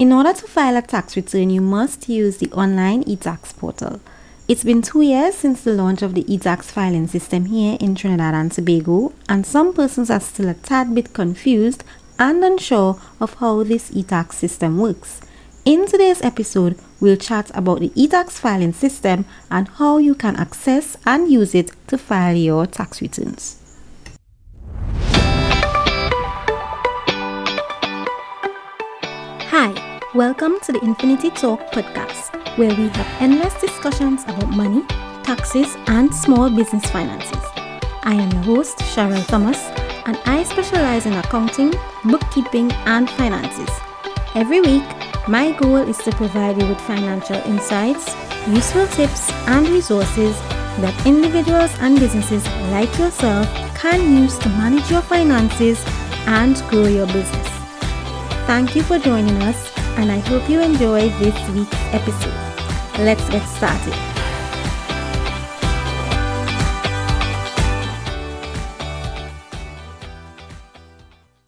In order to file a tax return, you must use the online eTax portal. It's been two years since the launch of the eTax filing system here in Trinidad and Tobago, and some persons are still a tad bit confused and unsure of how this eTax system works. In today's episode, we'll chat about the eTax filing system and how you can access and use it to file your tax returns. Hi, welcome to the Infinity Talk podcast, where we have endless discussions about money, taxes, and small business finances. I am your host, Cheryl Thomas, and I specialize in accounting, bookkeeping, and finances. Every week, my goal is to provide you with financial insights, useful tips, and resources that individuals and businesses like yourself can use to manage your finances and grow your business. Thank you for joining us, and I hope you enjoy this week's episode. Let's get started.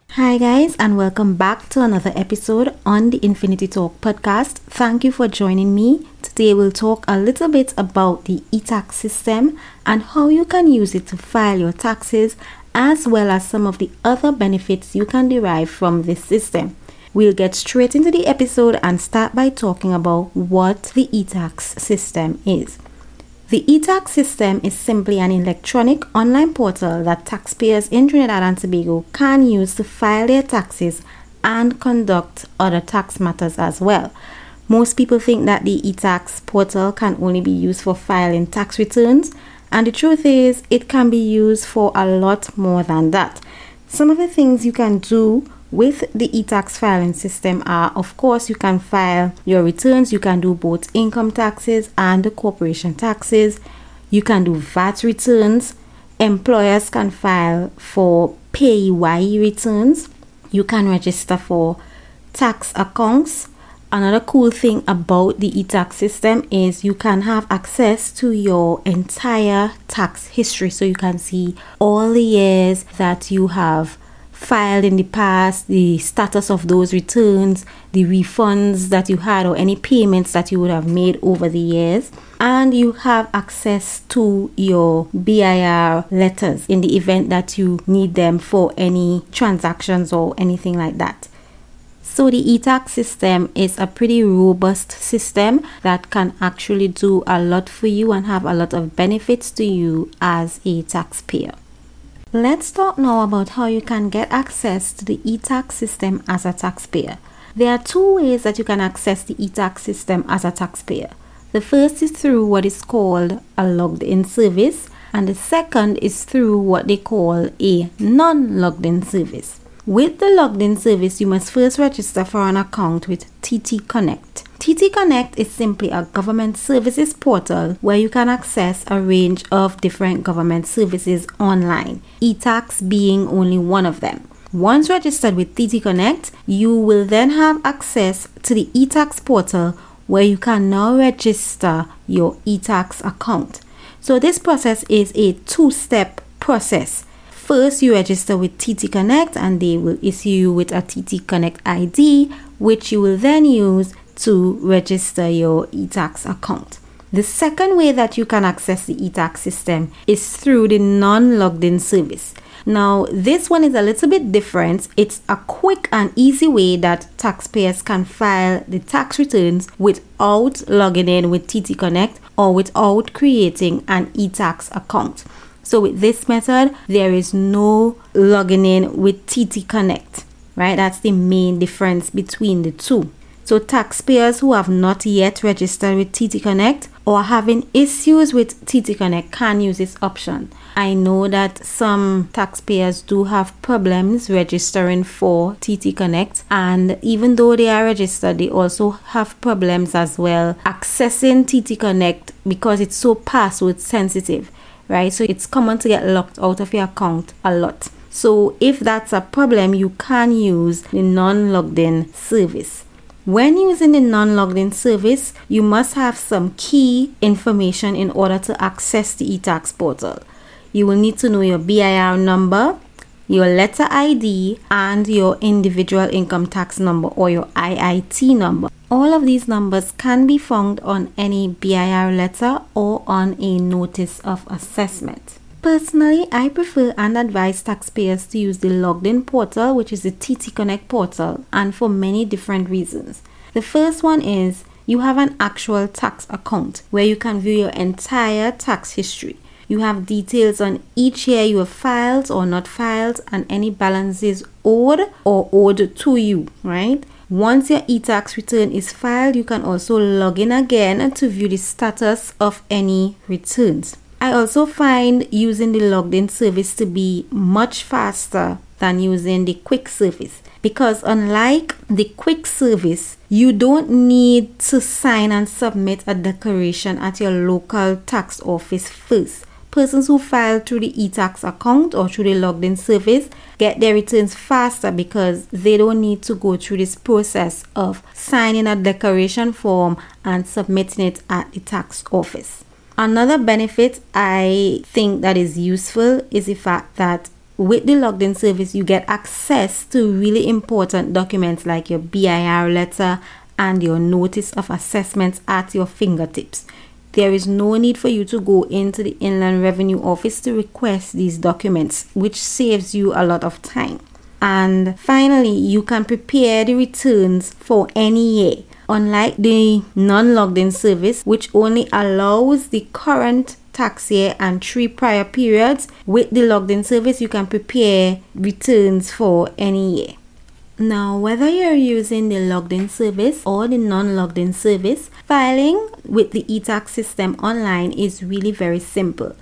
Hi, guys, and welcome back to another episode on the Infinity Talk podcast. Thank you for joining me. Today, we'll talk a little bit about the eTax system and how you can use it to file your taxes, as well as some of the other benefits you can derive from this system. We'll get straight into the episode and start by talking about what the eTax system is. The eTax system is simply an electronic online portal that taxpayers in Trinidad and Tobago can use to file their taxes and conduct other tax matters as well. Most people think that the eTax portal can only be used for filing tax returns, and the truth is, it can be used for a lot more than that. Some of the things you can do with the eTax filing system are of course you can file your returns you can do both income taxes and the corporation taxes. You can do VAT returns. Employers can file for PAYE returns. You can register for tax accounts. Another cool thing about the eTax system is you can have access to your entire tax history. So you can see all the years that you have filed in the past, the status of those returns, the refunds that you had, or any payments that you would have made over the years. And you have access to your BIR letters in the event that you need them for any transactions or anything like that. So, the eTax system is a pretty robust system that can actually do a lot for you and have a lot of benefits to you as a taxpayer. Let's talk now about how you can get access to the eTax system as a taxpayer. There are two ways that you can access the eTax system as a taxpayer. The first is through what is called a logged in service, and the second is through what they call a non logged in service. With the logged in service, you must first register for an account with TT Connect. TT Connect is simply a government services portal where you can access a range of different government services online, eTax being only one of them. Once registered with TT Connect, you will then have access to the eTax portal where you can now register your eTax account. So, this process is a two step process. First, you register with TT Connect and they will issue you with a TT Connect ID, which you will then use to register your eTax account. The second way that you can access the eTax system is through the non logged in service. Now, this one is a little bit different. It's a quick and easy way that taxpayers can file the tax returns without logging in with TT Connect or without creating an eTax account. So, with this method, there is no logging in with TT Connect, right? That's the main difference between the two. So, taxpayers who have not yet registered with TT Connect or having issues with TT Connect can use this option. I know that some taxpayers do have problems registering for TT Connect, and even though they are registered, they also have problems as well accessing TT Connect because it's so password sensitive, right? So, it's common to get locked out of your account a lot. So, if that's a problem, you can use the non logged in service. When using the non-logged in service, you must have some key information in order to access the eTax portal. You will need to know your BIR number, your letter ID, and your individual income tax number or your IIT number. All of these numbers can be found on any BIR letter or on a notice of assessment. Personally, I prefer and advise taxpayers to use the logged in portal, which is the TT Connect portal, and for many different reasons. The first one is you have an actual tax account where you can view your entire tax history. You have details on each year you have filed or not filed and any balances owed or owed to you, right? Once your e-tax return is filed, you can also log in again to view the status of any returns. I also find using the logged in service to be much faster than using the quick service. Because unlike the quick service you don't need to sign and submit a declaration at your local tax office first. Persons who file through the e-tax account or through the logged in service get their returns faster because they don't need to go through this process of signing a declaration form and submitting it at the tax office another benefit i think that is useful is the fact that with the logged in service, you get access to really important documents like your BIR letter and your notice of assessments at your fingertips. There is no need for you to go into the Inland Revenue Office to request these documents, which saves you a lot of time. And finally, you can prepare the returns for any year. Unlike the non logged in service, which only allows the current tax year and three prior periods. With the logged in service, you can prepare returns for any year. Now, whether you're using the logged in service or the non logged in service, filing with the eTax system online is really very simple.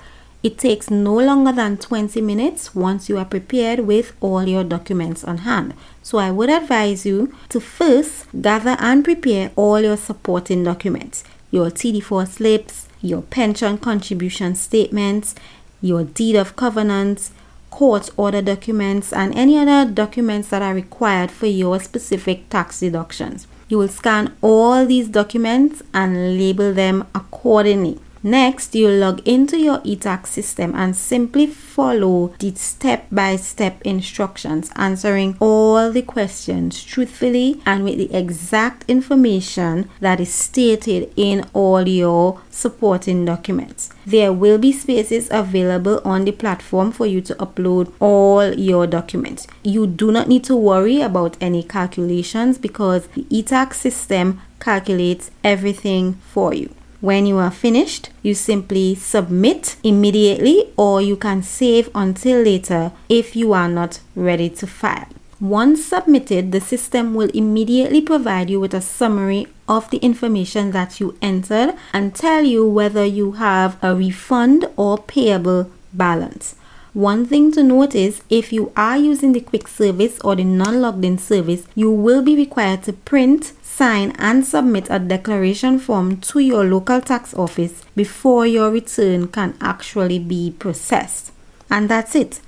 It takes no longer than 20 minutes once you are prepared with all your documents on hand. So I would advise you to first gather and prepare all your supporting documents your TD4 slips, your pension contribution statements, your deed of covenants, court order documents, and any other documents that are required for your specific tax deductions. You will scan all these documents and label them accordingly. Next, you log into your eTax system and simply follow the step by step instructions, answering all the questions truthfully and with the exact information that is stated in all your supporting documents. There will be spaces available on the platform for you to upload all your documents. You do not need to worry about any calculations because the eTax system calculates everything for you. When you are finished, you simply submit immediately or you can save until later if you are not ready to file. Once submitted, the system will immediately provide you with a summary of the information that you entered and tell you whether you have a refund or payable balance. One thing to note is if you are using the quick service or the non logged in service, you will be required to print sign and submit a declaration form to your local tax office before your return can actually be processed. And that's it.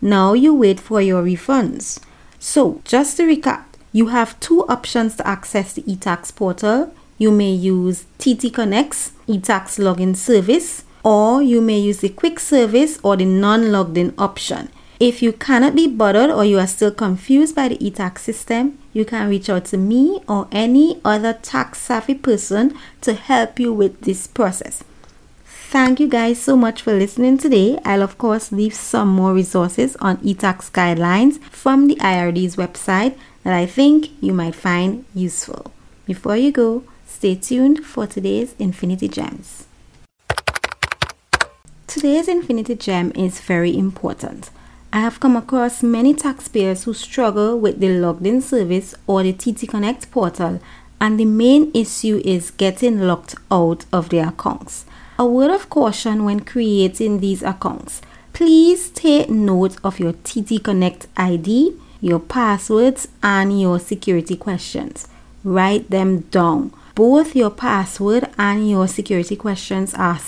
Now you wait for your refunds. So, just to recap, you have two options to access the eTax portal. You may use TT Connect's eTax login service, or you may use the quick service or the non logged in option. If you cannot be bothered or you are still confused by the eTax system, you can reach out to me or any other tax savvy person to help you with this process. Thank you guys so much for listening today. I'll of course leave some more resources on eTax guidelines from the IRD's website that I think you might find useful. Before you go, stay tuned for today's Infinity Gems. Today's Infinity Gem is very important. I have come across many taxpayers who struggle with the logged in service or the TT Connect portal, and the main issue is getting locked out of their accounts. A word of caution when creating these accounts please take note of your TT Connect ID, your passwords, and your security questions. Write them down. Both your password and your security questions are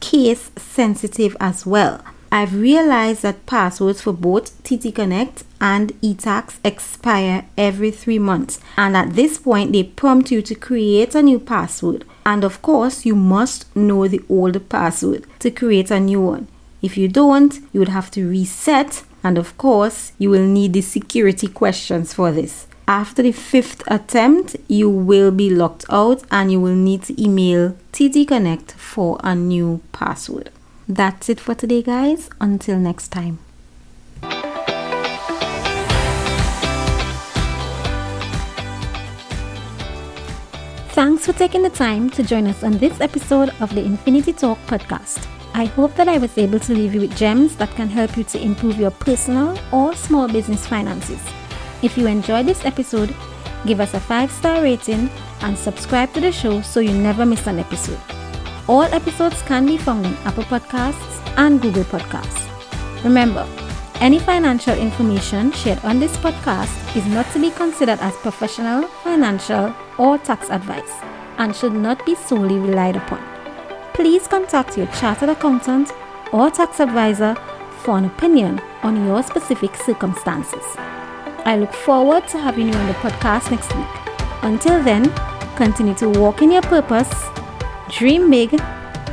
case sensitive as well. I've realized that passwords for both TT Connect and eTax expire every three months, and at this point, they prompt you to create a new password. And of course, you must know the old password to create a new one. If you don't, you would have to reset And of course, you will need the security questions for this. After the fifth attempt, you will be locked out and you will need to email TT Connect for a new password. That's it for today, guys. Until next time. Thanks for taking the time to join us on this episode of the Infinity Talk podcast. I hope that I was able to leave you with gems that can help you to improve your personal or small business finances. If you enjoyed this episode, give us a 5 star rating and subscribe to the show so you never miss an episode. All episodes can be found on Apple Podcasts and Google Podcasts. Remember, any financial information shared on this podcast is not to be considered as professional, financial, or tax advice and should not be solely relied upon. Please contact your chartered accountant or tax advisor for an opinion on your specific circumstances. I look forward to having you on the podcast next week. Until then, continue to walk in your purpose, dream big,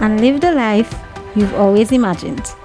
and live the life you've always imagined.